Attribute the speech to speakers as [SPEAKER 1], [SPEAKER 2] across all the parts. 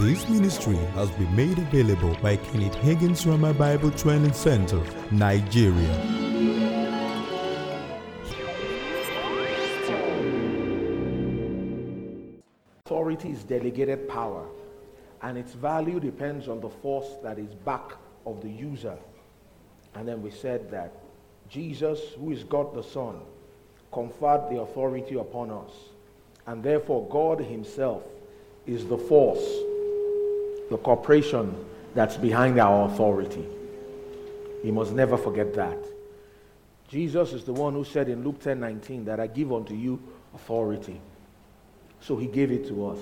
[SPEAKER 1] This ministry has been made available by Kenneth Hagin's Rhema Bible Training Center, Nigeria.
[SPEAKER 2] Authority is delegated power, and its value depends on the force that is back of the user. And then we said that Jesus, who is God the Son, conferred the authority upon us, and therefore God Himself is the force the corporation that's behind our authority. You must never forget that. Jesus is the one who said in Luke 10 19 that I give unto you authority. So he gave it to us.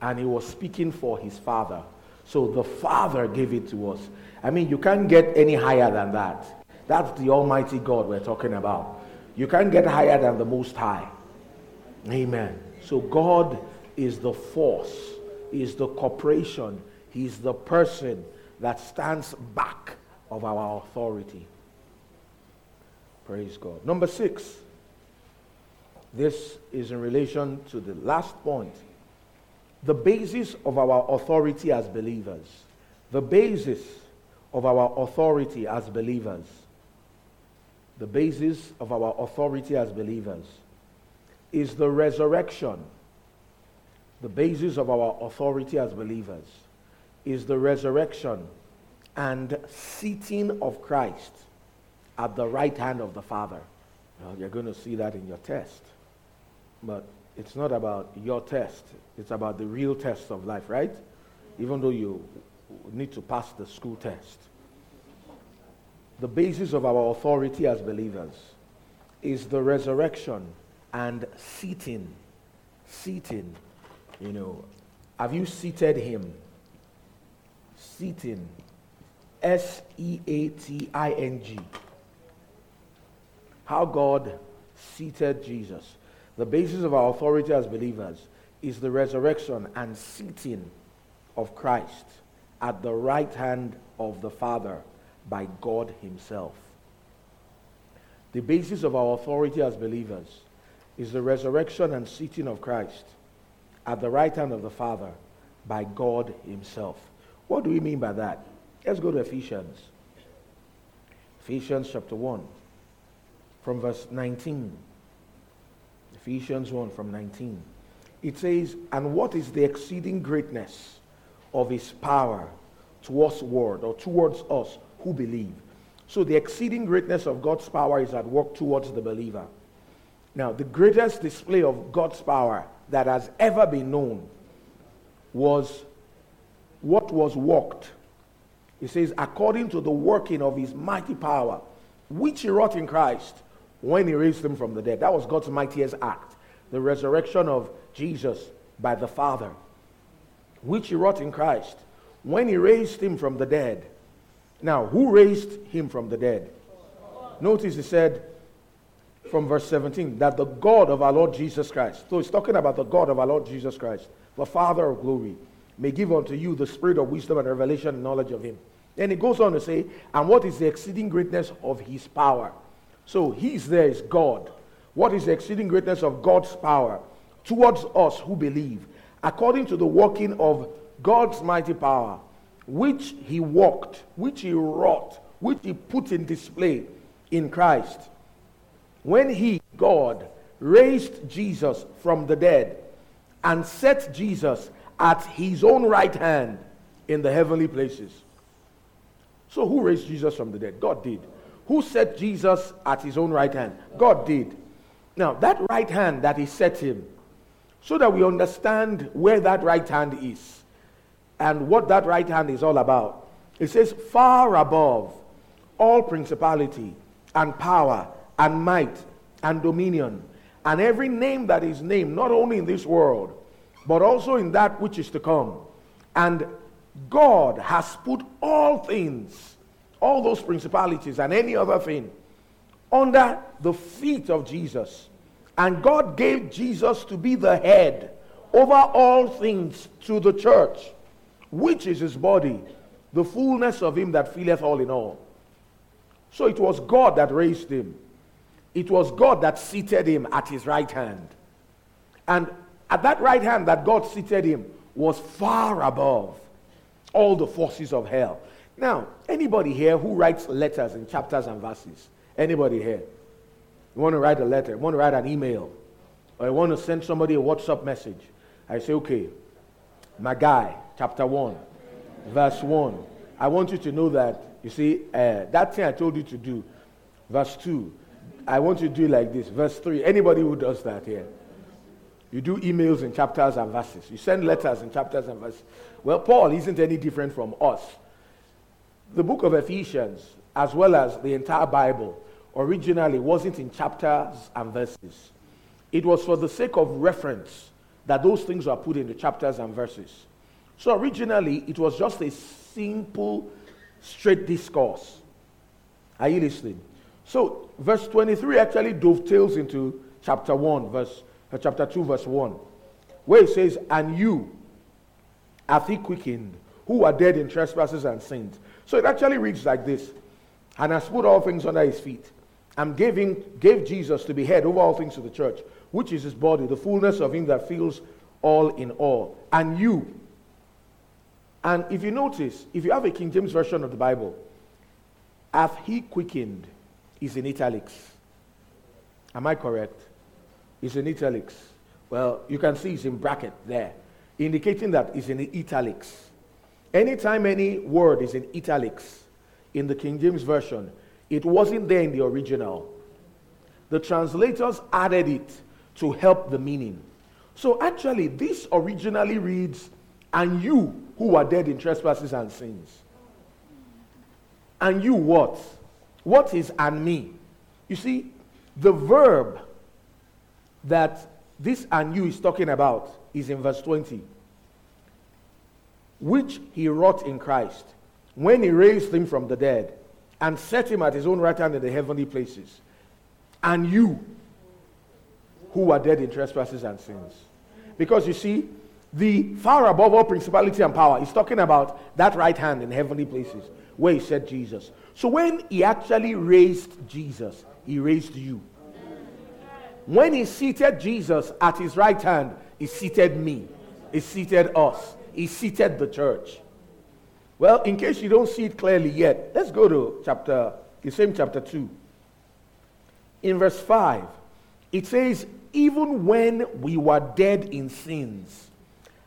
[SPEAKER 2] And he was speaking for his father. So the father gave it to us. I mean, you can't get any higher than that. That's the Almighty God we're talking about. You can't get higher than the Most High. Amen. So God is the force is the corporation, he's the person that stands back of our authority. Praise God. Number six. This is in relation to the last point. The basis of our authority as believers. The basis of our authority as believers. The basis of our authority as believers is the resurrection the basis of our authority as believers is the resurrection and seating of Christ at the right hand of the Father. Well, you're going to see that in your test. But it's not about your test, it's about the real test of life, right? Even though you need to pass the school test. The basis of our authority as believers is the resurrection and seating, seating you know, have you seated him? Seating. S E A T I N G. How God seated Jesus. The basis of our authority as believers is the resurrection and seating of Christ at the right hand of the Father by God Himself. The basis of our authority as believers is the resurrection and seating of Christ at the right hand of the Father by God Himself. What do we mean by that? Let's go to Ephesians. Ephesians chapter 1, from verse 19. Ephesians 1, from 19. It says, And what is the exceeding greatness of His power towards word or towards us who believe? So the exceeding greatness of God's power is at work towards the believer. Now, the greatest display of God's power that has ever been known was what was worked. He says, according to the working of his mighty power, which he wrought in Christ when he raised him from the dead. That was God's mightiest act, the resurrection of Jesus by the Father, which he wrought in Christ when he raised him from the dead. Now, who raised him from the dead? Notice he said, from verse 17 that the God of our Lord Jesus Christ, so he's talking about the God of our Lord Jesus Christ, the Father of glory, may give unto you the spirit of wisdom and revelation and knowledge of him. Then he goes on to say, and what is the exceeding greatness of his power? So he's there is God. What is the exceeding greatness of God's power towards us who believe, according to the working of God's mighty power, which he worked, which he wrought, which he put in display in Christ when he, God, raised Jesus from the dead and set Jesus at his own right hand in the heavenly places. So, who raised Jesus from the dead? God did. Who set Jesus at his own right hand? God did. Now, that right hand that he set him, so that we understand where that right hand is and what that right hand is all about, it says, far above all principality and power and might and dominion and every name that is named, not only in this world, but also in that which is to come. And God has put all things, all those principalities and any other thing, under the feet of Jesus. And God gave Jesus to be the head over all things to the church, which is his body, the fullness of him that filleth all in all. So it was God that raised him. It was God that seated him at his right hand. And at that right hand that God seated him was far above all the forces of hell. Now, anybody here who writes letters and chapters and verses? Anybody here? You want to write a letter, you want to write an email, or you want to send somebody a WhatsApp message. I say, okay, my guy, chapter 1, verse 1. I want you to know that, you see, uh, that thing I told you to do, verse 2, I want you to do like this. Verse 3. Anybody who does that here. You do emails in chapters and verses. You send letters in chapters and verses. Well, Paul isn't any different from us. The book of Ephesians, as well as the entire Bible, originally wasn't in chapters and verses. It was for the sake of reference that those things were put in the chapters and verses. So originally, it was just a simple, straight discourse. Are you listening? So verse 23 actually dovetails into chapter 1, verse, uh, chapter 2, verse 1, where it says, And you, hath he quickened, who are dead in trespasses and sins. So it actually reads like this And has put all things under his feet, and giving gave Jesus to be head over all things to the church, which is his body, the fullness of him that fills all in all. And you, and if you notice, if you have a King James version of the Bible, hath he quickened is in italics. Am I correct? It's in italics. Well, you can see it's in bracket there, indicating that it's in italics. Anytime any word is in italics in the King James Version, it wasn't there in the original. The translators added it to help the meaning. So actually, this originally reads, and you who are dead in trespasses and sins. And you what? What is and me? You see, the verb that this and you is talking about is in verse 20, which he wrought in Christ when he raised him from the dead and set him at his own right hand in the heavenly places. And you who were dead in trespasses and sins. Because you see, the far above all principality and power is talking about that right hand in heavenly places where he said Jesus. So when he actually raised Jesus, he raised you. When he seated Jesus at his right hand, he seated me, he seated us, he seated the church. Well, in case you don't see it clearly yet, let's go to chapter, the same chapter 2. In verse 5, it says, Even when we were dead in sins,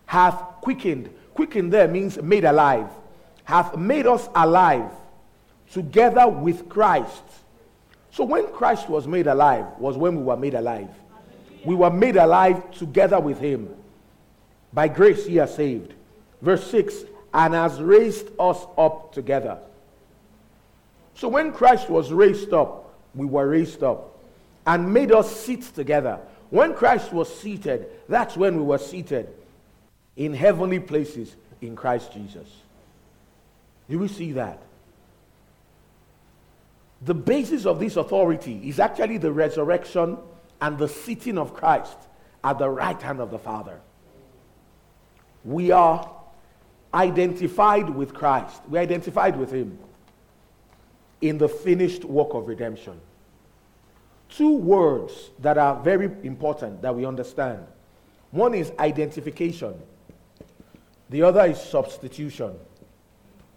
[SPEAKER 2] hath quickened. Quickened there means made alive hath made us alive together with Christ. So when Christ was made alive, was when we were made alive. We were made alive together with him. By grace He has saved. Verse 6 and has raised us up together. So when Christ was raised up, we were raised up and made us sit together. When Christ was seated, that's when we were seated in heavenly places in Christ Jesus. You will see that. The basis of this authority is actually the resurrection and the sitting of Christ at the right hand of the Father. We are identified with Christ, we're identified with Him in the finished work of redemption. Two words that are very important that we understand one is identification, the other is substitution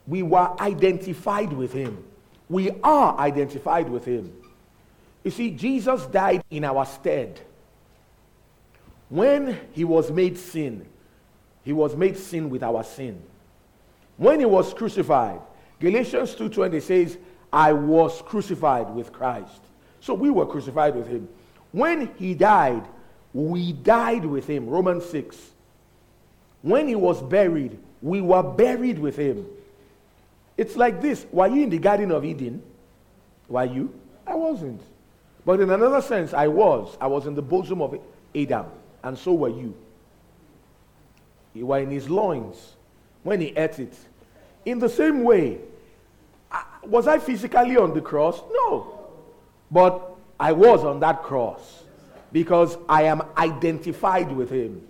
[SPEAKER 2] we were identified with him. We are identified with him. You see, Jesus died in our stead. When he was made sin, he was made sin with our sin. When he was crucified, Galatians 2:20 says, "I was crucified with Christ." So we were crucified with him. When he died, we died with him. Romans 6. When he was buried, we were buried with him. It's like this. Were you in the Garden of Eden? Were you? I wasn't. But in another sense, I was. I was in the bosom of Adam, and so were you. You were in his loins when he ate it. In the same way, was I physically on the cross? No. But I was on that cross because I am identified with him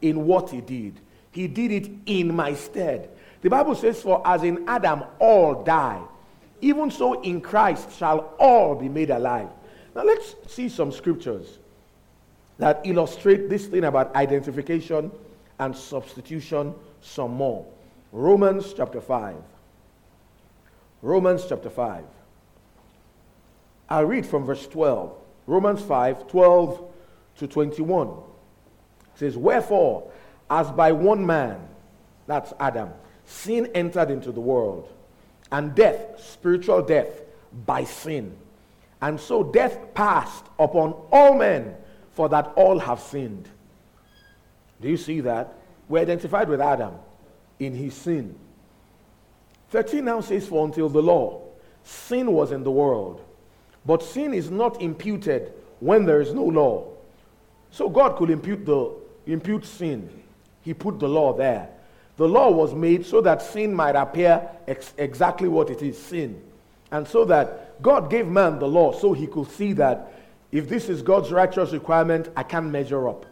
[SPEAKER 2] in what he did. He did it in my stead. The Bible says, For as in Adam all die, even so in Christ shall all be made alive. Now let's see some scriptures that illustrate this thing about identification and substitution some more. Romans chapter 5. Romans chapter 5. I'll read from verse 12. Romans 5 12 to 21. It says, Wherefore, as by one man, that's Adam, sin entered into the world, and death, spiritual death, by sin. And so death passed upon all men, for that all have sinned. Do you see that? We're identified with Adam in his sin. 13 now says, For until the law, sin was in the world. But sin is not imputed when there is no law. So God could impute, the, impute sin. He put the law there. The law was made so that sin might appear ex- exactly what it is sin. And so that God gave man the law so he could see that if this is God's righteous requirement, I can not measure up.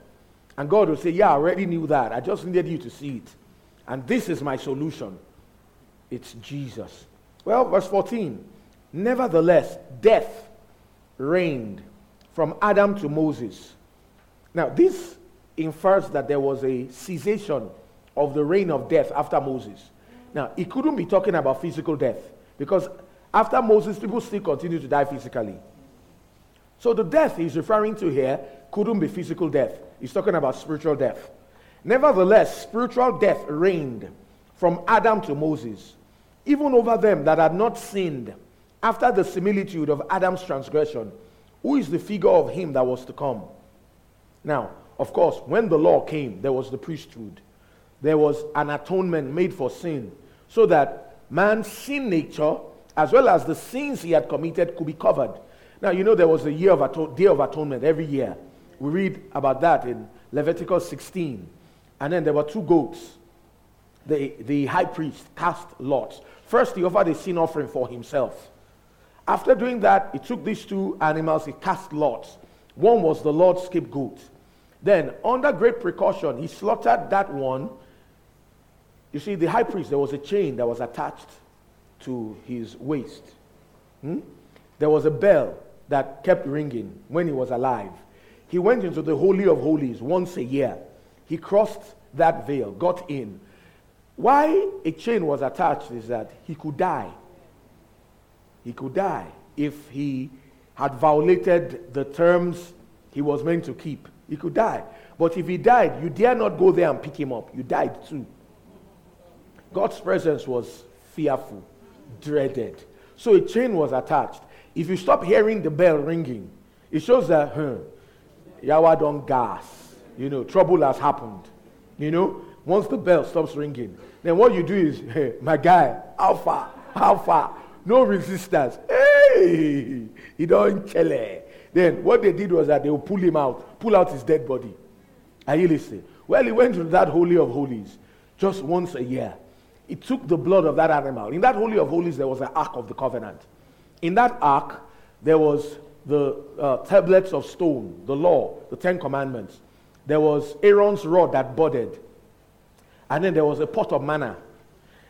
[SPEAKER 2] And God will say, Yeah, I already knew that. I just needed you to see it. And this is my solution it's Jesus. Well, verse 14. Nevertheless, death reigned from Adam to Moses. Now, this infers that there was a cessation of the reign of death after Moses. Now, he couldn't be talking about physical death because after Moses, people still continue to die physically. So the death he's referring to here couldn't be physical death. He's talking about spiritual death. Nevertheless, spiritual death reigned from Adam to Moses, even over them that had not sinned after the similitude of Adam's transgression, who is the figure of him that was to come. Now, of course, when the law came, there was the priesthood there was an atonement made for sin so that man's sin nature, as well as the sins he had committed, could be covered. Now, you know, there was a year of ato- day of atonement every year. We read about that in Leviticus 16. And then there were two goats. The, the high priest cast lots. First, he offered a sin offering for himself. After doing that, he took these two animals, he cast lots. One was the Lord's scapegoat. Then, under great precaution, he slaughtered that one you see, the high priest, there was a chain that was attached to his waist. Hmm? There was a bell that kept ringing when he was alive. He went into the Holy of Holies once a year. He crossed that veil, got in. Why a chain was attached is that he could die. He could die if he had violated the terms he was meant to keep. He could die. But if he died, you dare not go there and pick him up. You died too. God's presence was fearful, dreaded. So a chain was attached. If you stop hearing the bell ringing, it shows that, huh, Yahweh not gas. You know, trouble has happened. You know, once the bell stops ringing, then what you do is, hey, my guy, how far? How far? No resistance. Hey, he don't chele. Then what they did was that they would pull him out, pull out his dead body. Are you listening? Well, he went to that holy of holies just once a year it took the blood of that animal. In that Holy of Holies, there was an Ark of the Covenant. In that Ark, there was the uh, tablets of stone, the law, the Ten Commandments. There was Aaron's rod that budded. And then there was a pot of manna.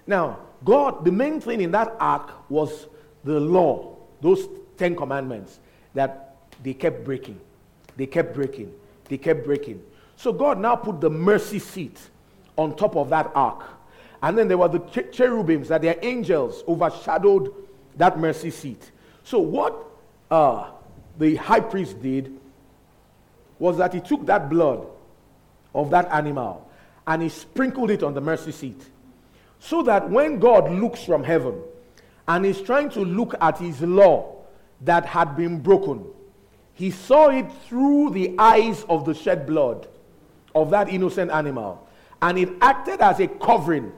[SPEAKER 2] Now, God, the main thing in that ark was the law, those Ten Commandments that they kept breaking. They kept breaking. They kept breaking. So God now put the mercy seat on top of that ark. And then there were the cherubims, that their angels overshadowed that mercy seat. So, what uh, the high priest did was that he took that blood of that animal and he sprinkled it on the mercy seat. So that when God looks from heaven and is trying to look at his law that had been broken, he saw it through the eyes of the shed blood of that innocent animal. And it acted as a covering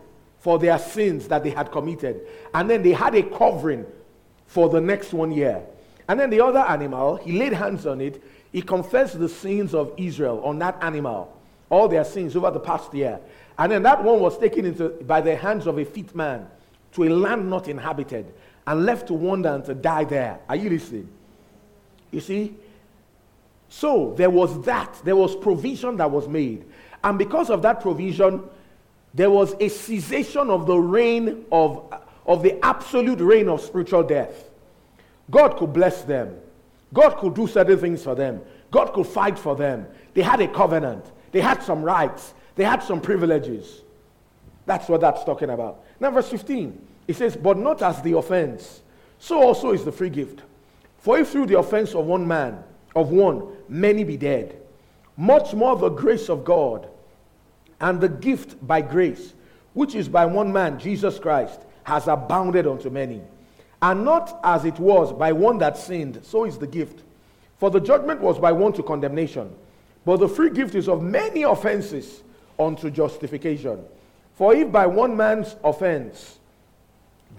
[SPEAKER 2] for their sins that they had committed. And then they had a covering for the next one year. And then the other animal, he laid hands on it. He confessed the sins of Israel on that animal, all their sins over the past year. And then that one was taken into, by the hands of a fit man to a land not inhabited and left to wander and to die there. Are you listening? You see? So there was that. There was provision that was made. And because of that provision, there was a cessation of the reign of, of the absolute reign of spiritual death. God could bless them. God could do certain things for them. God could fight for them. They had a covenant. They had some rights. They had some privileges. That's what that's talking about. Now, verse 15, it says, But not as the offense, so also is the free gift. For if through the offense of one man, of one, many be dead, much more the grace of God and the gift by grace, which is by one man, Jesus Christ, has abounded unto many. And not as it was by one that sinned, so is the gift. For the judgment was by one to condemnation, but the free gift is of many offenses unto justification. For if by one man's offense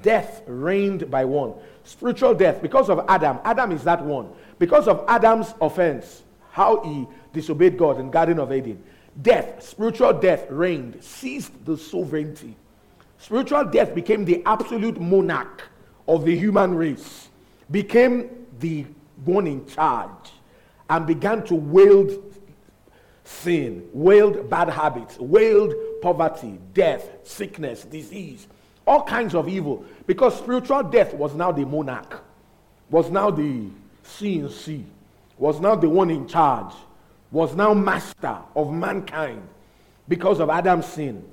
[SPEAKER 2] death reigned by one, spiritual death, because of Adam, Adam is that one, because of Adam's offense, how he disobeyed God in Garden of Eden, death, spiritual death, reigned, seized the sovereignty. Spiritual death became the absolute monarch of the human race, became the one in charge, and began to wield sin, wield bad habits, wield poverty, death, sickness, disease, all kinds of evil. Because spiritual death was now the monarch, was now the C and C, was now the one in charge was now master of mankind because of Adam's sin.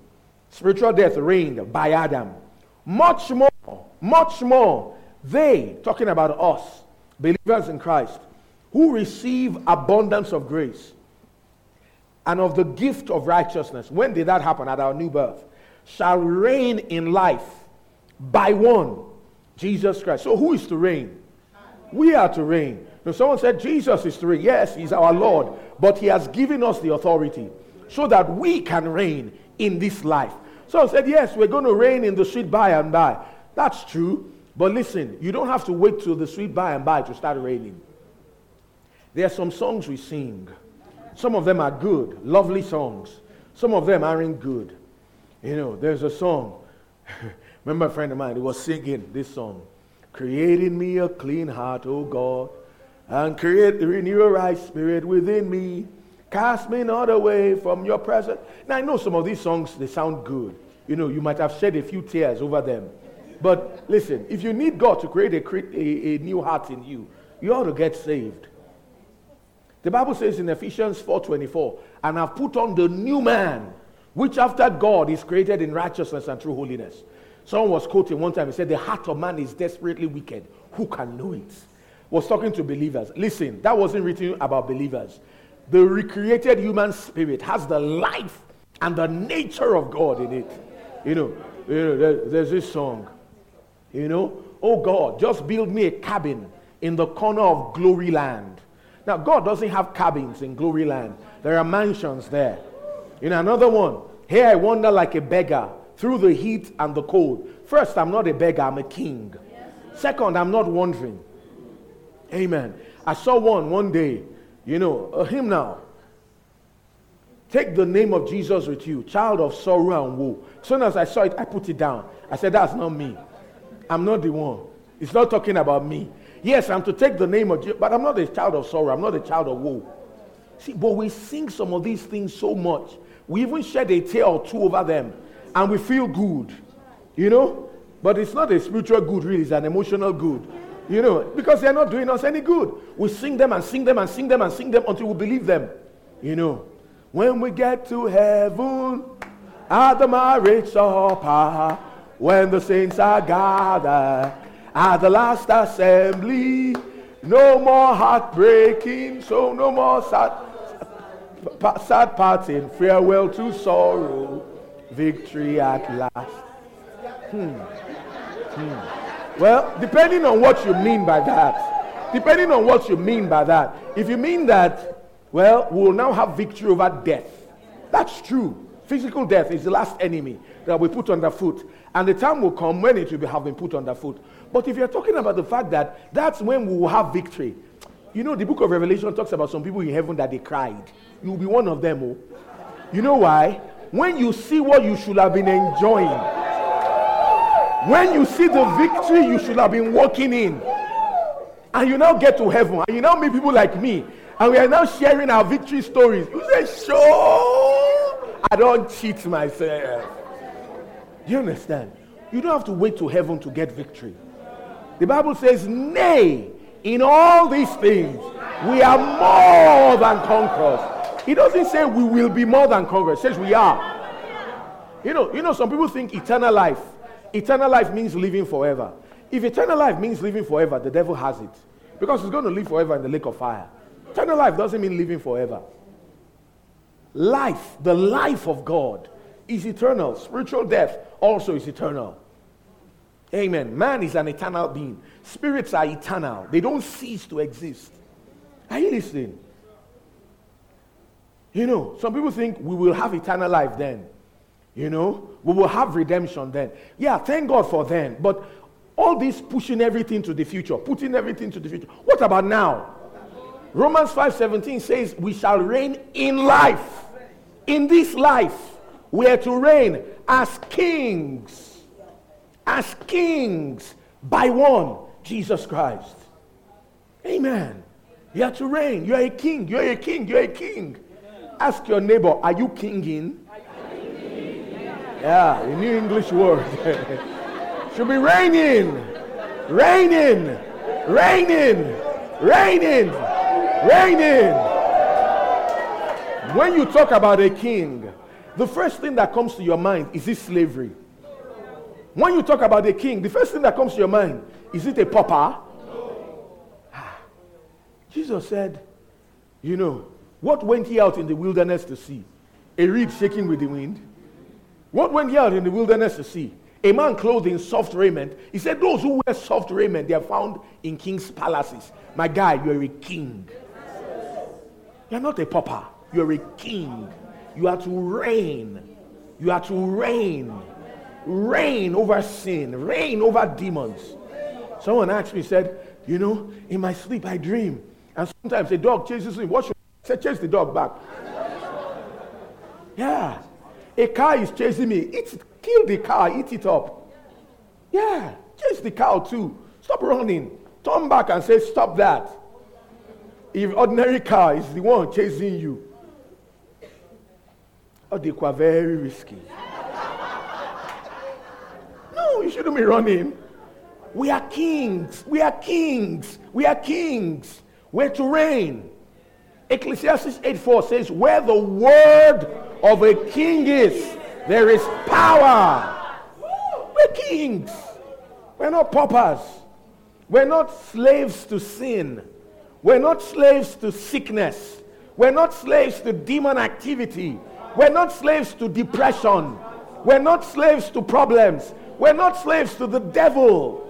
[SPEAKER 2] Spiritual death reigned by Adam. Much more, much more, they, talking about us, believers in Christ, who receive abundance of grace and of the gift of righteousness. When did that happen? At our new birth. Shall reign in life by one, Jesus Christ. So who is to reign? We are to reign. Now, someone said, Jesus is three. Yes, he's our Lord, but he has given us the authority so that we can reign in this life. So I said, Yes, we're going to reign in the sweet by and by. That's true, but listen, you don't have to wait till the sweet by and by to start reigning. There are some songs we sing. Some of them are good, lovely songs. Some of them aren't good. You know, there's a song. Remember a friend of mine, he was singing this song. Creating me a clean heart, oh God and create renew a right spirit within me. Cast me not away from your presence. Now I know some of these songs they sound good. You know, you might have shed a few tears over them. But listen, if you need God to create a, a, a new heart in you, you ought to get saved. The Bible says in Ephesians 4:24, and i have put on the new man, which after God is created in righteousness and true holiness. Someone was quoting one time, he said, The heart of man is desperately wicked. Who can know it? was talking to believers. Listen, that wasn't written about believers. The recreated human spirit has the life and the nature of God in it. You know, you know there, there's this song, you know, oh God, just build me a cabin in the corner of glory land. Now, God doesn't have cabins in glory land, there are mansions there. In another one, here I wander like a beggar through the heat and the cold. First, I'm not a beggar, I'm a king. Second, I'm not wandering. Amen. I saw one one day, you know, a hymn now. Take the name of Jesus with you, child of sorrow and woe. As soon as I saw it, I put it down. I said, That's not me. I'm not the one. It's not talking about me. Yes, I'm to take the name of Jesus, but I'm not a child of sorrow. I'm not a child of woe. See, but we sing some of these things so much. We even shed a tear or two over them, and we feel good, you know? But it's not a spiritual good, really, it's an emotional good. You know, because they're not doing us any good. We sing them and sing them and sing them and sing them until we believe them. You know, when we get to heaven, at the marriage supper, when the saints are gathered, at the last assembly, no more heartbreaking, so no more sad, sad parting, farewell to sorrow, victory at last. Hmm. Hmm. Well, depending on what you mean by that, depending on what you mean by that, if you mean that, well, we will now have victory over death. That's true. Physical death is the last enemy that we put underfoot. And the time will come when it will be, have been put underfoot. But if you're talking about the fact that that's when we will have victory, you know, the book of Revelation talks about some people in heaven that they cried. You'll be one of them. Oh. You know why? When you see what you should have been enjoying, when you see the victory you should have been walking in, and you now get to heaven, and you now meet people like me, and we are now sharing our victory stories, you say, Sure, I don't cheat myself. Do you understand? You don't have to wait to heaven to get victory. The Bible says, Nay, in all these things, we are more than conquerors. He doesn't say we will be more than conquerors, it says we are. You know, you know, some people think eternal life eternal life means living forever. If eternal life means living forever, the devil has it. Because he's going to live forever in the lake of fire. Eternal life doesn't mean living forever. Life, the life of God, is eternal. Spiritual death also is eternal. Amen. Man is an eternal being. Spirits are eternal, they don't cease to exist. Are you listening? You know, some people think we will have eternal life then. You know, we will have redemption then. Yeah, thank God for then. But all this pushing everything to the future, putting everything to the future. What about now? Romans 5:17 says, "We shall reign in life. In this life, we are to reign as kings, as kings by one, Jesus Christ." Amen. You are to reign. You are a king. You are a king. You are a king. Ask your neighbor, "Are you kinging?" Yeah, a new English word. Should be reigning, reigning, reigning, reigning, reigning. When you talk about a king, the first thing that comes to your mind is it slavery? When you talk about a king, the first thing that comes to your mind is it a poppa? Ah. Jesus said, You know, what went he out in the wilderness to see? A reed shaking with the wind? What went ye out in the wilderness to see? A man clothed in soft raiment. He said, Those who wear soft raiment, they are found in king's palaces. My guy, you are a king. You are not a popper. You are a king. You are to reign. You are to reign. Reign over sin. Reign over demons. Someone asked me, said, You know, in my sleep I dream. And sometimes a dog chases me. What should I say? Chase the dog back. Yeah. A car is chasing me. Eat, kill the car, eat it up. Yeah, chase the cow too. Stop running. Turn back and say, Stop that. If ordinary car is the one chasing you, or oh, they were very risky. no, you shouldn't be running. We are kings. We are kings. We are kings. We're to reign. Ecclesiastes 8 4 says, Where the word of a king is, there is power. We're kings. We're not paupers. We're not slaves to sin. We're not slaves to sickness. We're not slaves to demon activity. We're not slaves to depression. We're not slaves to problems. We're not slaves to the devil.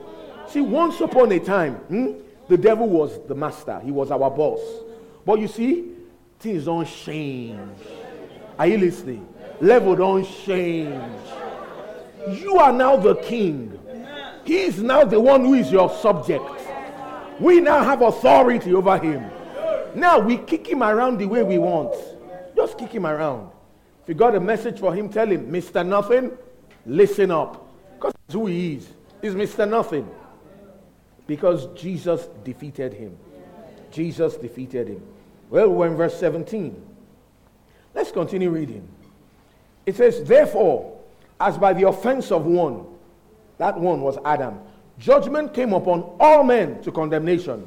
[SPEAKER 2] See, once upon a time, hmm, the devil was the master, he was our boss. But you see, things don't change. Are you listening? Level don't change. You are now the king. He is now the one who is your subject. We now have authority over him. Now we kick him around the way we want. Just kick him around. If you got a message for him, tell him, Mr. Nothing, listen up. Because that's who he is. He's Mr. Nothing. Because Jesus defeated him. Jesus defeated him. Well, we're in verse 17. Let's continue reading. It says, Therefore, as by the offense of one, that one was Adam, judgment came upon all men to condemnation.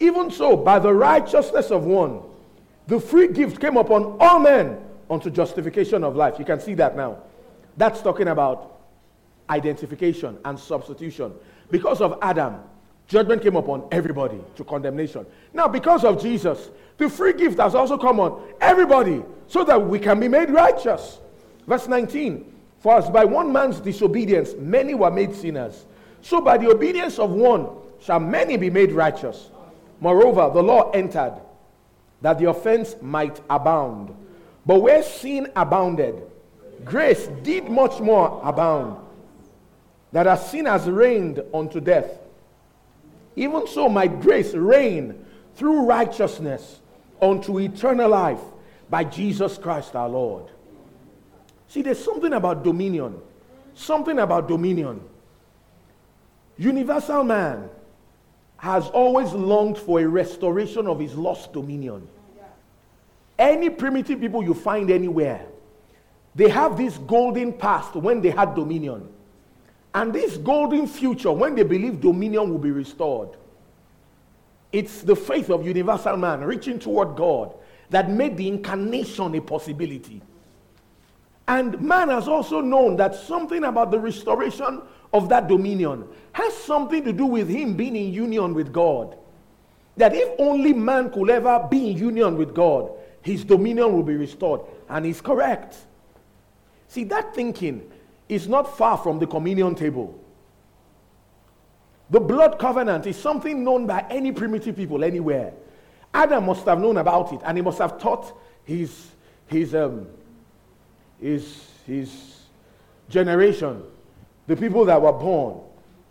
[SPEAKER 2] Even so, by the righteousness of one, the free gift came upon all men unto justification of life. You can see that now. That's talking about identification and substitution. Because of Adam, Judgment came upon everybody to condemnation. Now, because of Jesus, the free gift has also come on everybody so that we can be made righteous. Verse 19 For as by one man's disobedience many were made sinners, so by the obedience of one shall many be made righteous. Moreover, the law entered that the offense might abound. But where sin abounded, grace did much more abound, that as sin has reigned unto death even so, my grace reign through righteousness unto eternal life by Jesus Christ our Lord. See, there's something about dominion. Something about dominion. Universal man has always longed for a restoration of his lost dominion. Any primitive people you find anywhere, they have this golden past when they had dominion. And this golden future, when they believe dominion will be restored, it's the faith of universal man reaching toward God that made the incarnation a possibility. And man has also known that something about the restoration of that dominion has something to do with him being in union with God. That if only man could ever be in union with God, his dominion will be restored. And he's correct. See, that thinking is not far from the communion table. The blood covenant is something known by any primitive people anywhere. Adam must have known about it, and he must have taught his, his, um, his, his generation, the people that were born,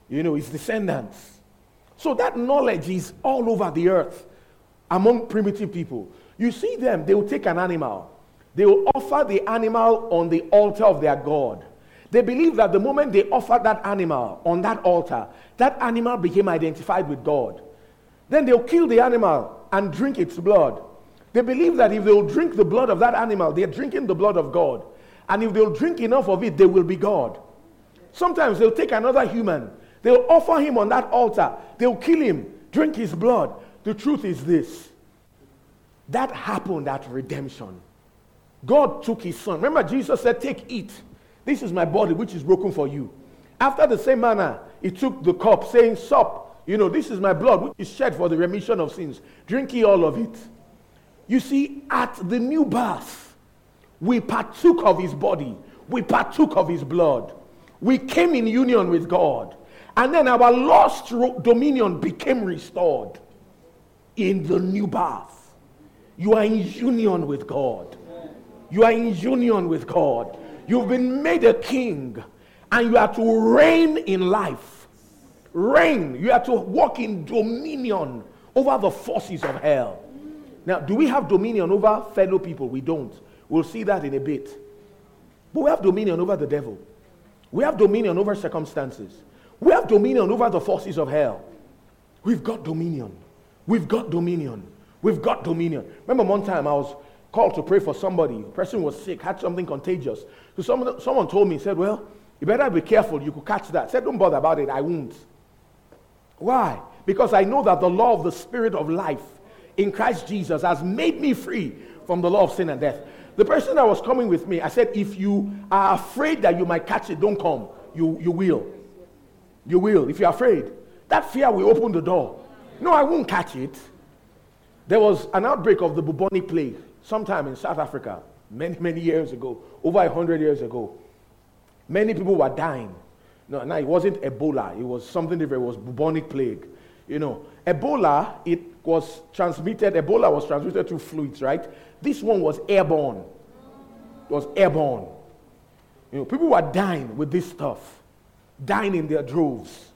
[SPEAKER 2] you know, his descendants. So that knowledge is all over the earth among primitive people. You see them, they will take an animal, they will offer the animal on the altar of their God. They believe that the moment they offered that animal on that altar, that animal became identified with God. Then they'll kill the animal and drink its blood. They believe that if they'll drink the blood of that animal, they're drinking the blood of God. And if they'll drink enough of it, they will be God. Sometimes they'll take another human, they'll offer him on that altar, they'll kill him, drink his blood. The truth is this that happened at redemption. God took his son. Remember, Jesus said, Take it this is my body which is broken for you. After the same manner, he took the cup, saying, Sup, you know, this is my blood which is shed for the remission of sins. Drink ye all of it. You see, at the new birth, we partook of his body, we partook of his blood, we came in union with God, and then our lost dominion became restored in the new birth. You are in union with God. You are in union with God. You've been made a king and you are to reign in life. Reign. You are to walk in dominion over the forces of hell. Now, do we have dominion over fellow people? We don't. We'll see that in a bit. But we have dominion over the devil. We have dominion over circumstances. We have dominion over the forces of hell. We've got dominion. We've got dominion. We've got dominion. Remember one time I was called to pray for somebody. The person was sick, had something contagious. So someone, someone told me, said, Well, you better be careful. You could catch that. I said, Don't bother about it. I won't. Why? Because I know that the law of the Spirit of life in Christ Jesus has made me free from the law of sin and death. The person that was coming with me, I said, If you are afraid that you might catch it, don't come. You, you will. You will. If you're afraid, that fear will open the door. No, I won't catch it. There was an outbreak of the bubonic plague sometime in South Africa, many, many years ago, over 100 years ago, many people were dying. No, now it wasn't Ebola. It was something different. It was bubonic plague. You know, Ebola, it was transmitted, Ebola was transmitted through fluids, right? This one was airborne. It was airborne. You know, people were dying with this stuff, dying in their droves.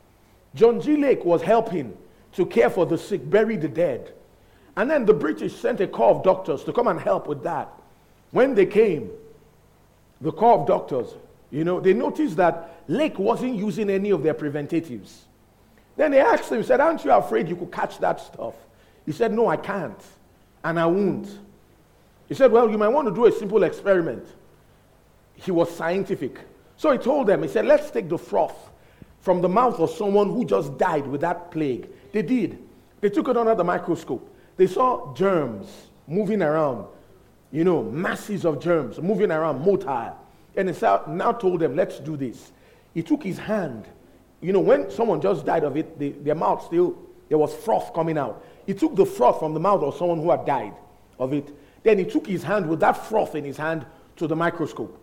[SPEAKER 2] John G. Lake was helping to care for the sick, bury the dead. And then the British sent a corps of doctors to come and help with that. When they came, the corps of doctors, you know, they noticed that Lake wasn't using any of their preventatives. Then they asked him, said, Aren't you afraid you could catch that stuff? He said, No, I can't, and I won't. He said, Well, you might want to do a simple experiment. He was scientific. So he told them, He said, Let's take the froth from the mouth of someone who just died with that plague. They did. They took it under the microscope. They saw germs moving around, you know, masses of germs moving around, motile. And he now told them, let's do this. He took his hand. You know, when someone just died of it, their mouth still, there was froth coming out. He took the froth from the mouth of someone who had died of it. Then he took his hand with that froth in his hand to the microscope.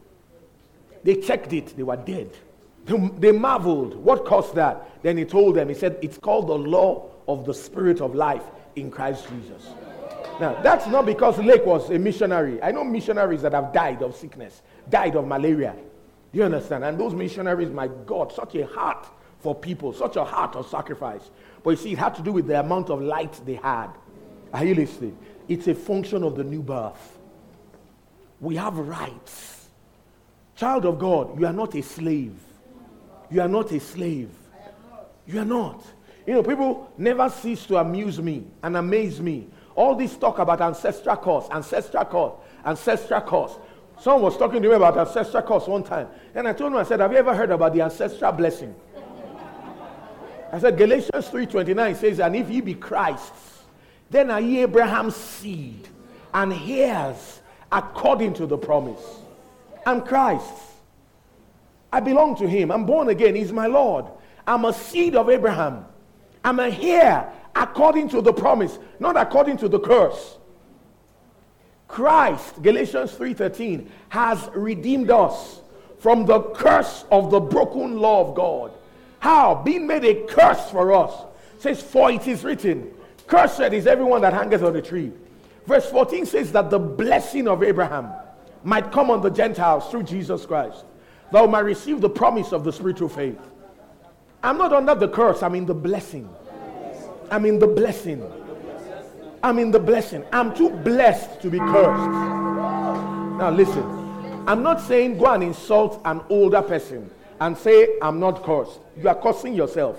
[SPEAKER 2] They checked it, they were dead. They marveled, what caused that? Then he told them, he said, it's called the law of the spirit of life in Christ Jesus. Now, that's not because Lake was a missionary. I know missionaries that have died of sickness, died of malaria. Do you understand? And those missionaries, my God, such a heart for people, such a heart of sacrifice. But you see, it had to do with the amount of light they had. Are you listening? It's a function of the new birth. We have rights. Child of God, you are not a slave. You are not a slave. You are not. You know, people never cease to amuse me and amaze me. All this talk about ancestral cause, ancestral cause, ancestral cause. Someone was talking to me about ancestral cause one time. And I told him, I said, Have you ever heard about the ancestral blessing? I said, Galatians 3.29 says, And if ye be Christ's, then are ye Abraham's seed and heirs according to the promise. I'm Christ's. I belong to him. I'm born again. He's my Lord. I'm a seed of Abraham. I'm a heir according to the promise, not according to the curse. Christ, Galatians 3:13, has redeemed us from the curse of the broken law of God. How? Being made a curse for us. It says, For it is written, Cursed is everyone that hangeth on the tree. Verse 14 says that the blessing of Abraham might come on the Gentiles through Jesus Christ, thou might receive the promise of the spiritual faith. I'm not under the curse, I'm in the blessing. I'm in the blessing. I'm in the blessing. I'm too blessed to be cursed. Now listen, I'm not saying go and insult an older person and say, I'm not cursed. You are cursing yourself.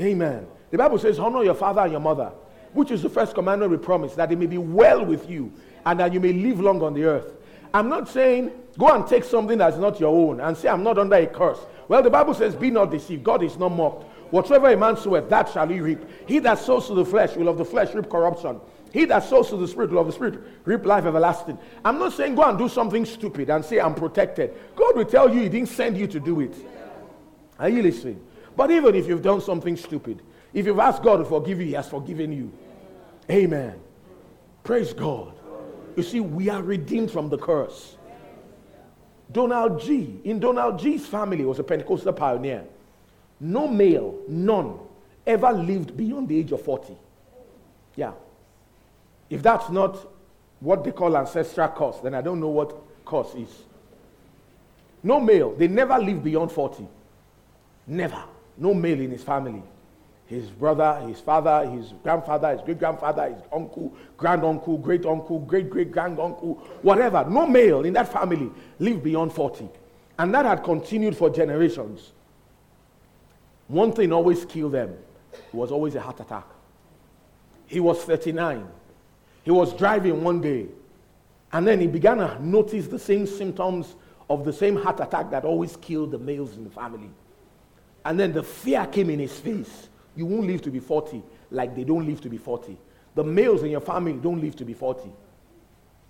[SPEAKER 2] Amen. The Bible says, honor your father and your mother, which is the first commandment we promise, that it may be well with you and that you may live long on the earth. I'm not saying Go and take something that's not your own and say, I'm not under a curse. Well, the Bible says, Be not deceived. God is not mocked. Whatsoever a man soweth, that shall he reap. He that sows to the flesh will of the flesh reap corruption. He that sows to the spirit will of the spirit reap life everlasting. I'm not saying go and do something stupid and say, I'm protected. God will tell you He didn't send you to do it. Are you listening? But even if you've done something stupid, if you've asked God to forgive you, He has forgiven you. Amen. Praise God. You see, we are redeemed from the curse. Donald Gee, in Donald Gee's family, was a Pentecostal pioneer. No male, none, ever lived beyond the age of 40. Yeah. If that's not what they call ancestral curse, then I don't know what curse is. No male, they never lived beyond 40. Never. No male in his family his brother, his father, his grandfather, his great grandfather, his uncle, grand uncle, great uncle, great great grand uncle, whatever. No male in that family lived beyond 40. And that had continued for generations. One thing always killed them it was always a heart attack. He was 39. He was driving one day. And then he began to notice the same symptoms of the same heart attack that always killed the males in the family. And then the fear came in his face. You won't live to be 40 like they don't live to be 40. The males in your family don't live to be 40.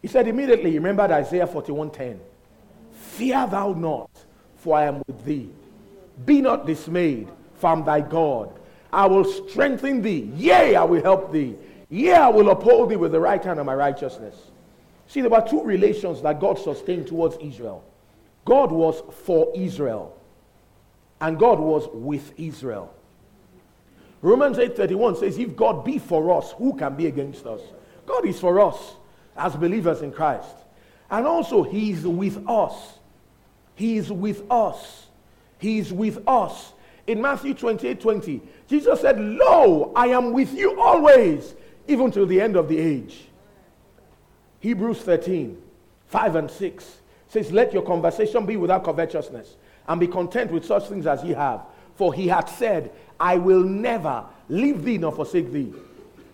[SPEAKER 2] He said immediately, Remember Isaiah 41:10. Fear thou not, for I am with thee. Be not dismayed, for I am thy God. I will strengthen thee. Yea, I will help thee. Yea, I will uphold thee with the right hand of my righteousness. See, there were two relations that God sustained towards Israel. God was for Israel, and God was with Israel. Romans 8:31 says, "If God be for us, who can be against us?" God is for us as believers in Christ. And also he is with us. He is with us. He is with us. In Matthew twenty eight twenty, 20, Jesus said, Lo, I am with you always, even to the end of the age. Hebrews 13, 5 and 6 says, Let your conversation be without covetousness, and be content with such things as ye have. For he hath said, I will never leave thee nor forsake thee.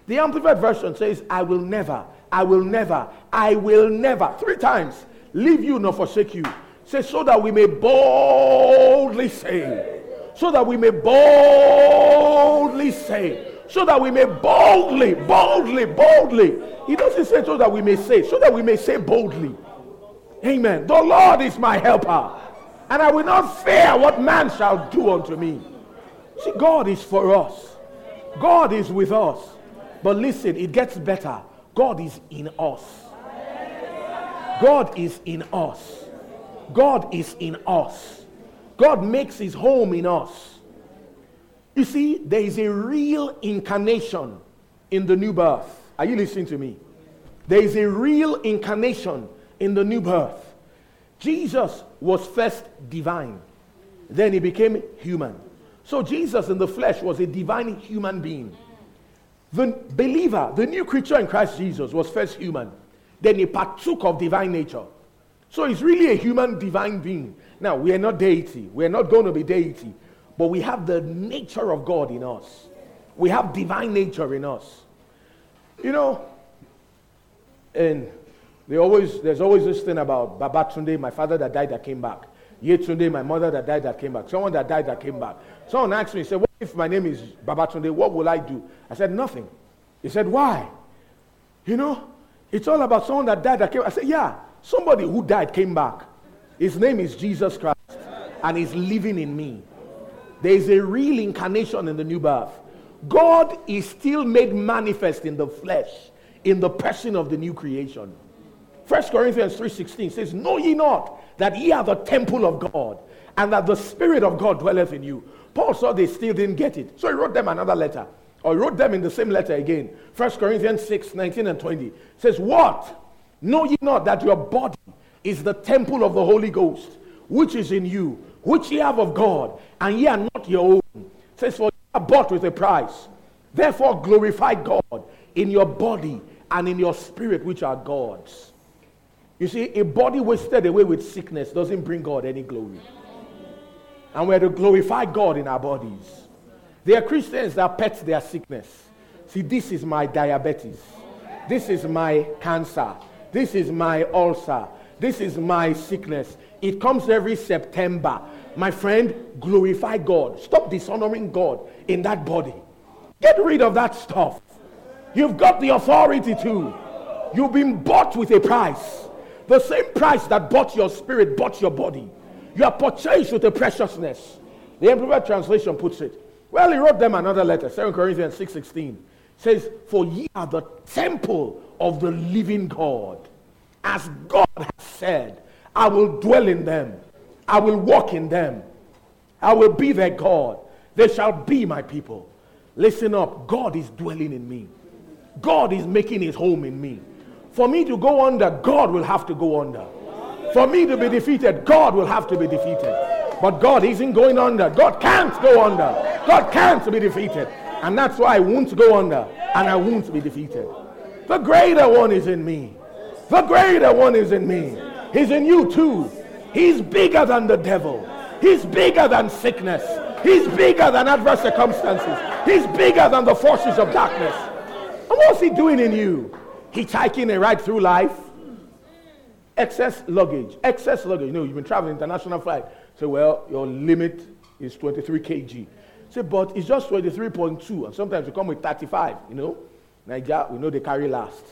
[SPEAKER 2] The Amplified Version says, I will never, I will never, I will never, three times, leave you nor forsake you. Say, so that we may boldly say, so that we may boldly say, so that we may boldly, boldly, boldly. He doesn't say so that we may say, so that we may say boldly. Amen. The Lord is my helper, and I will not fear what man shall do unto me. See, God is for us, God is with us. But listen, it gets better. God is in us. God is in us. God is in us. God makes his home in us. You see, there is a real incarnation in the new birth. Are you listening to me? There is a real incarnation in the new birth. Jesus was first divine, then he became human. So Jesus in the flesh was a divine human being. The believer, the new creature in Christ Jesus, was first human. Then he partook of divine nature. So he's really a human divine being. Now, we are not deity. We are not going to be deity. But we have the nature of God in us, we have divine nature in us. You know, and they always, there's always this thing about Babatunde, my father that died that came back. Yetunde, my mother that died that came back. Someone that died that came back. Someone asked me, he said, What if my name is Babatunde? What will I do? I said, Nothing. He said, Why? You know, it's all about someone that died that came. I said, Yeah, somebody who died came back. His name is Jesus Christ, and he's living in me. There is a real incarnation in the new birth. God is still made manifest in the flesh, in the person of the new creation. 1 Corinthians 3:16 says, Know ye not that ye are the temple of God and that the Spirit of God dwelleth in you. Paul saw they still didn't get it. So he wrote them another letter. Or he wrote them in the same letter again. 1 Corinthians 6, 19 and 20. says, What? Know ye not that your body is the temple of the Holy Ghost, which is in you, which ye have of God, and ye are not your own. says, For ye are bought with a price. Therefore glorify God in your body and in your spirit, which are God's. You see, a body wasted away with sickness doesn't bring God any glory. And we're to glorify God in our bodies. There are Christians that pet their sickness. See, this is my diabetes. This is my cancer. This is my ulcer. This is my sickness. It comes every September. My friend, glorify God. Stop dishonoring God in that body. Get rid of that stuff. You've got the authority to. You've been bought with a price. The same price that bought your spirit, bought your body. You are purchased with a preciousness. The Imperial Translation puts it. Well, he wrote them another letter, 2 Corinthians 6.16. says, For ye are the temple of the living God. As God has said, I will dwell in them. I will walk in them. I will be their God. They shall be my people. Listen up. God is dwelling in me. God is making his home in me. For me to go under, God will have to go under. For me to be defeated, God will have to be defeated. But God isn't going under. God can't go under. God can't be defeated. And that's why I won't go under and I won't be defeated. The greater one is in me. The greater one is in me. He's in you too. He's bigger than the devil. He's bigger than sickness. He's bigger than adverse circumstances. He's bigger than the forces of darkness. And what's he doing in you? He's taking a right through life excess luggage. Excess luggage. You know, you've been traveling international flight. Say, so, well, your limit is 23 kg. Say, but it's just 23.2. And sometimes you come with 35, you know. Nigeria, we know they carry last.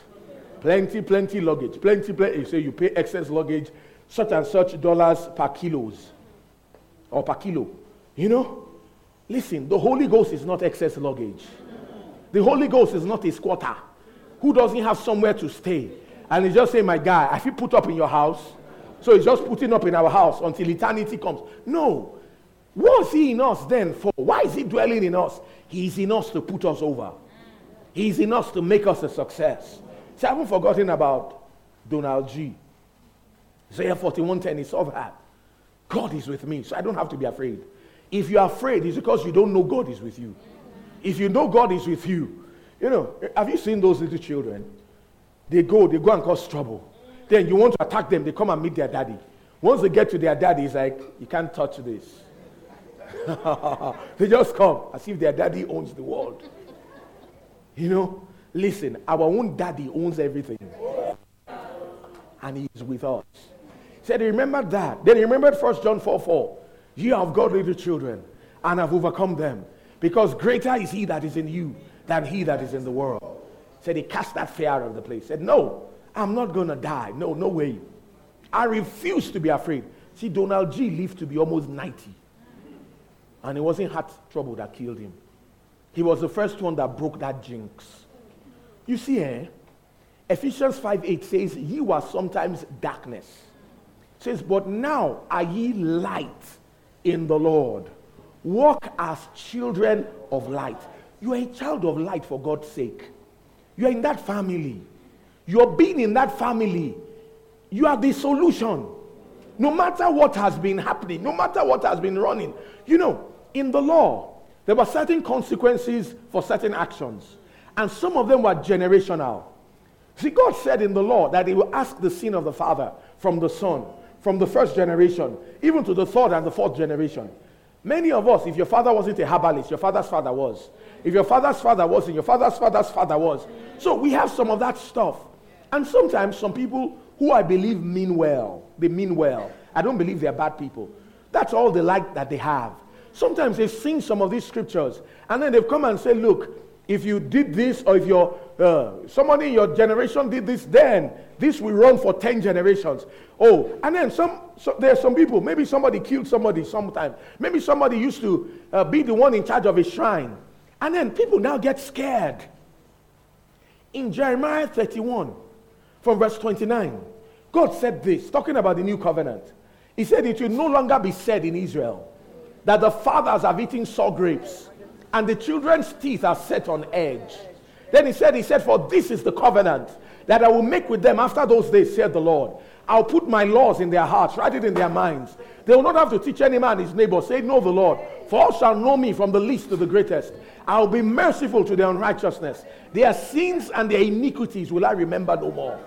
[SPEAKER 2] Plenty, plenty luggage. Plenty, plenty. You say you pay excess luggage, such and such dollars per kilos or per kilo. You know? Listen, the Holy Ghost is not excess luggage. The Holy Ghost is not a squatter who doesn't have somewhere to stay. And he's just saying, My guy, have you put up in your house. So he's just putting up in our house until eternity comes. No. what is he in us then? For why is he dwelling in us? He's in us to put us over. He's in us to make us a success. See, I haven't forgotten about Donald Gee. Isaiah 41:10 is of that. God is with me, so I don't have to be afraid. If you're afraid, it's because you don't know God is with you. If you know God is with you, you know, have you seen those little children? They go, they go and cause trouble. Then you want to attack them, they come and meet their daddy. Once they get to their daddy, it's like, you can't touch this. they just come as if their daddy owns the world. You know, listen, our own daddy owns everything. And he's with us. He said, remember that. Then he remembered 1 John 4 4. Ye have Godly little children, and have overcome them, because greater is he that is in you than he that is in the world. Said he cast that fear out of the place. Said, No, I'm not going to die. No, no way. I refuse to be afraid. See, Donald Gee lived to be almost 90. And it wasn't heart trouble that killed him. He was the first one that broke that jinx. You see, eh? Ephesians 5 8 says, Ye were sometimes darkness. It says, But now are ye light in the Lord. Walk as children of light. You are a child of light for God's sake. You are in that family. You're being in that family. You are the solution. No matter what has been happening, no matter what has been running. You know, in the law, there were certain consequences for certain actions, and some of them were generational. See, God said in the law that He will ask the sin of the father from the son, from the first generation, even to the third and the fourth generation. Many of us, if your father wasn't a herbalist, your father's father was. If your father's father was, and your father's father's father was. So we have some of that stuff. And sometimes some people who I believe mean well, they mean well. I don't believe they're bad people. That's all the like that they have. Sometimes they've seen some of these scriptures and then they've come and said, Look, if you did this, or if your uh, somebody in your generation did this, then this will run for ten generations. Oh, and then some. So there are some people. Maybe somebody killed somebody sometime. Maybe somebody used to uh, be the one in charge of a shrine, and then people now get scared. In Jeremiah 31, from verse 29, God said this, talking about the new covenant. He said, It will no longer be said in Israel that the fathers have eaten sour grapes and the children's teeth are set on edge. Then he said, He said, For this is the covenant that I will make with them after those days, said the Lord. I'll put my laws in their hearts, write it in their minds. They will not have to teach any man his neighbor, say, Know the Lord, for all shall know me from the least to the greatest. I'll be merciful to their unrighteousness. Their sins and their iniquities will I remember no more.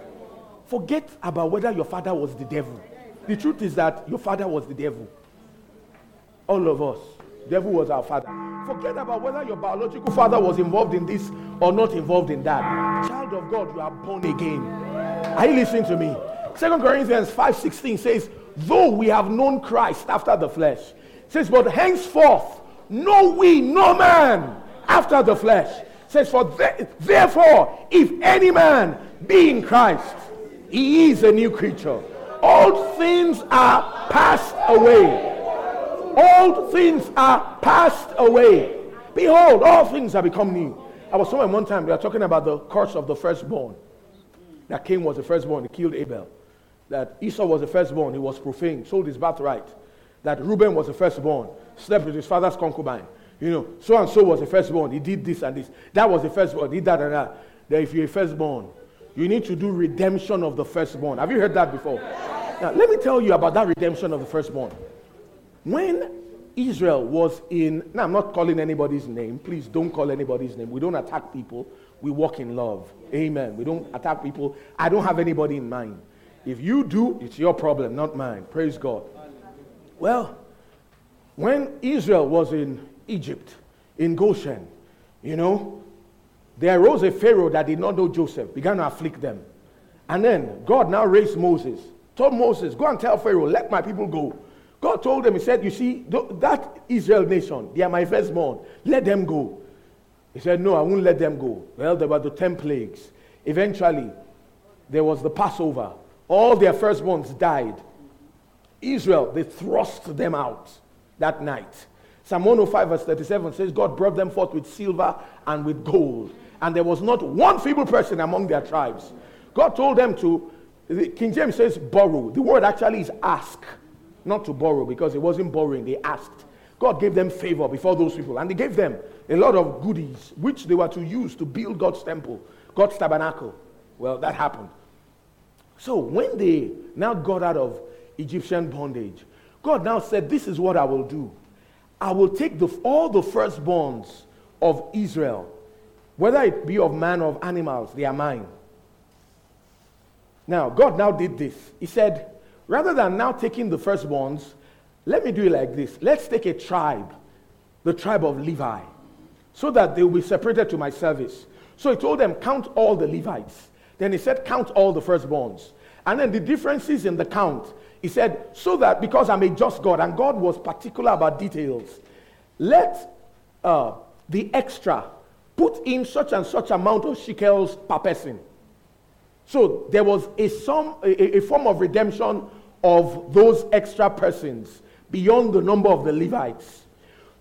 [SPEAKER 2] Forget about whether your father was the devil. The truth is that your father was the devil. All of us devil was our father. Forget about whether your biological father was involved in this or not involved in that. Child of God, you are born again. Are you listening to me? Second Corinthians 5:16 says, Though we have known Christ after the flesh, says, But henceforth know we no man after the flesh. Says, For th- therefore, if any man be in Christ, he is a new creature. All things are passed away old things are passed away. Behold, all things have become new. I was somewhere one time, they were talking about the curse of the firstborn. That Cain was the firstborn, he killed Abel. That Esau was the firstborn, he was profane, sold his birthright. That Reuben was the firstborn, slept with his father's concubine. You know, so and so was the firstborn, he did this and this. That was the firstborn, he did that and that. That if you're a firstborn, you need to do redemption of the firstborn. Have you heard that before? Now, let me tell you about that redemption of the firstborn. When Israel was in, now I'm not calling anybody's name. Please don't call anybody's name. We don't attack people. We walk in love. Amen. We don't attack people. I don't have anybody in mind. If you do, it's your problem, not mine. Praise God. Well, when Israel was in Egypt, in Goshen, you know, there arose a Pharaoh that did not know Joseph, began to afflict them. And then God now raised Moses, told Moses, Go and tell Pharaoh, let my people go. God told them, He said, You see, that Israel nation, they are my firstborn. Let them go. He said, No, I won't let them go. Well, there were the 10 plagues. Eventually, there was the Passover. All their firstborns died. Israel, they thrust them out that night. Psalm 105, verse 37 says, God brought them forth with silver and with gold. And there was not one feeble person among their tribes. God told them to, King James says, borrow. The word actually is ask not to borrow because it wasn't borrowing, they asked. God gave them favor before those people, and He gave them a lot of goodies which they were to use to build God's temple, God's tabernacle. Well, that happened. So when they now got out of Egyptian bondage, God now said, This is what I will do. I will take the, all the firstborns of Israel, whether it be of man or of animals, they are mine. Now, God now did this. He said, Rather than now taking the firstborns, let me do it like this. Let's take a tribe, the tribe of Levi, so that they will be separated to my service. So he told them, Count all the Levites. Then he said, Count all the firstborns. And then the differences in the count, he said, So that because I'm a just God, and God was particular about details, let uh, the extra put in such and such amount of shekels per person. So there was a, sum, a, a form of redemption of those extra persons beyond the number of the Levites.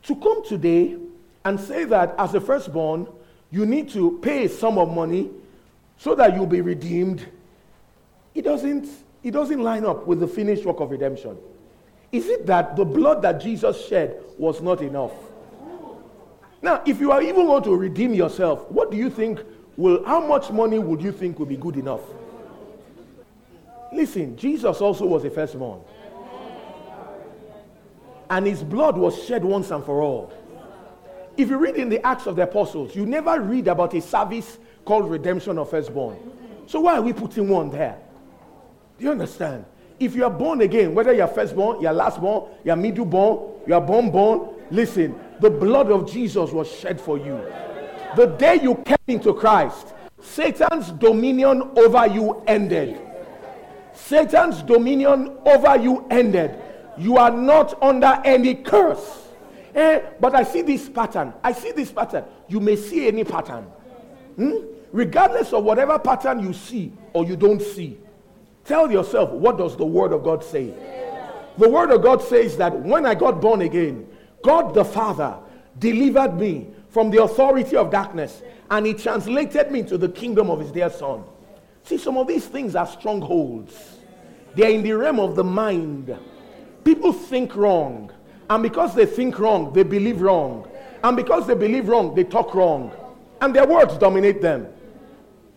[SPEAKER 2] To come today and say that as a firstborn, you need to pay a sum of money so that you'll be redeemed, it doesn't, it doesn't line up with the finished work of redemption. Is it that the blood that Jesus shed was not enough? Now, if you are even going to redeem yourself, what do you think will, how much money would you think would be good enough? Listen, Jesus also was a firstborn. And his blood was shed once and for all. If you read in the Acts of the Apostles, you never read about a service called redemption of firstborn. So why are we putting one there? Do you understand? If you are born again, whether you're firstborn, you're lastborn, you're middleborn, you're born born, listen, the blood of Jesus was shed for you. The day you came into Christ, Satan's dominion over you ended. Satan's dominion over you ended. You are not under any curse. Eh? But I see this pattern. I see this pattern. You may see any pattern. Hmm? Regardless of whatever pattern you see or you don't see, tell yourself, what does the Word of God say? The Word of God says that when I got born again, God the Father delivered me from the authority of darkness and He translated me into the kingdom of His dear Son. See, some of these things are strongholds. They are in the realm of the mind. People think wrong. And because they think wrong, they believe wrong. And because they believe wrong, they talk wrong. And their words dominate them.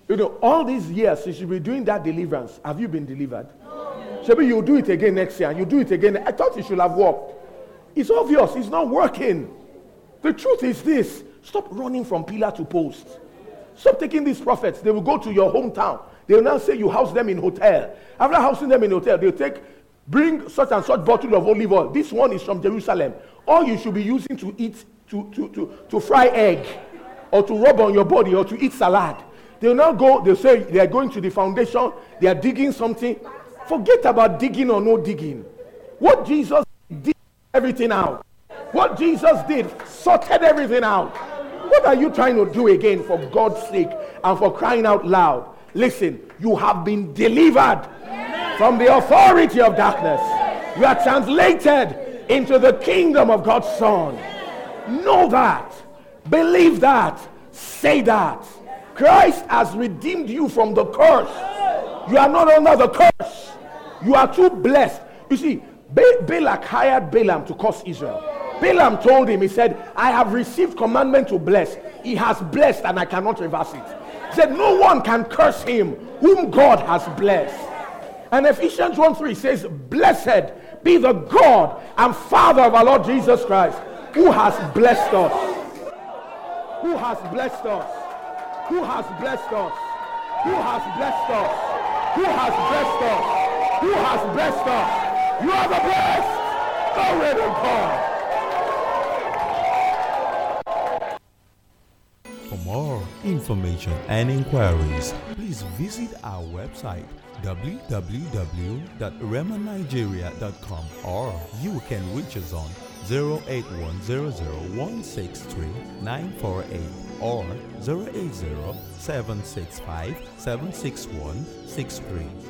[SPEAKER 2] You know, all these years you should be doing that deliverance. Have you been delivered? No. Shabi, you'll do it again next year. You do it again. I thought you should have worked. It's obvious, it's not working. The truth is this stop running from pillar to post. Stop taking these prophets. They will go to your hometown They'll now say you house them in hotel. After housing them in hotel, they'll take, bring such and such bottle of olive oil. This one is from Jerusalem. All you should be using to eat, to, to, to, to fry egg, or to rub on your body, or to eat salad. They'll now go, they'll say they are going to the foundation, they are digging something. Forget about digging or no digging. What Jesus did, everything out. What Jesus did, sorted everything out. What are you trying to do again for God's sake and for crying out loud? Listen, you have been delivered from the authority of darkness. You are translated into the kingdom of God's Son. Know that. Believe that. Say that. Christ has redeemed you from the curse. You are not under the curse. You are too blessed. You see, ba- Balak hired Balaam to curse Israel. Balaam told him, he said, I have received commandment to bless. He has blessed and I cannot reverse it said, No one can curse him whom God has blessed. And Ephesians 1 3 says, Blessed be the God and Father of our Lord Jesus Christ, who has blessed us. Who has blessed us? Who has blessed us? Who has blessed us? Who has blessed us? Who has blessed us? You are the blessed. Glory to God. For more information and inquiries, please visit our website www.rhemanigeria.com or you can reach us on 08100163 or 080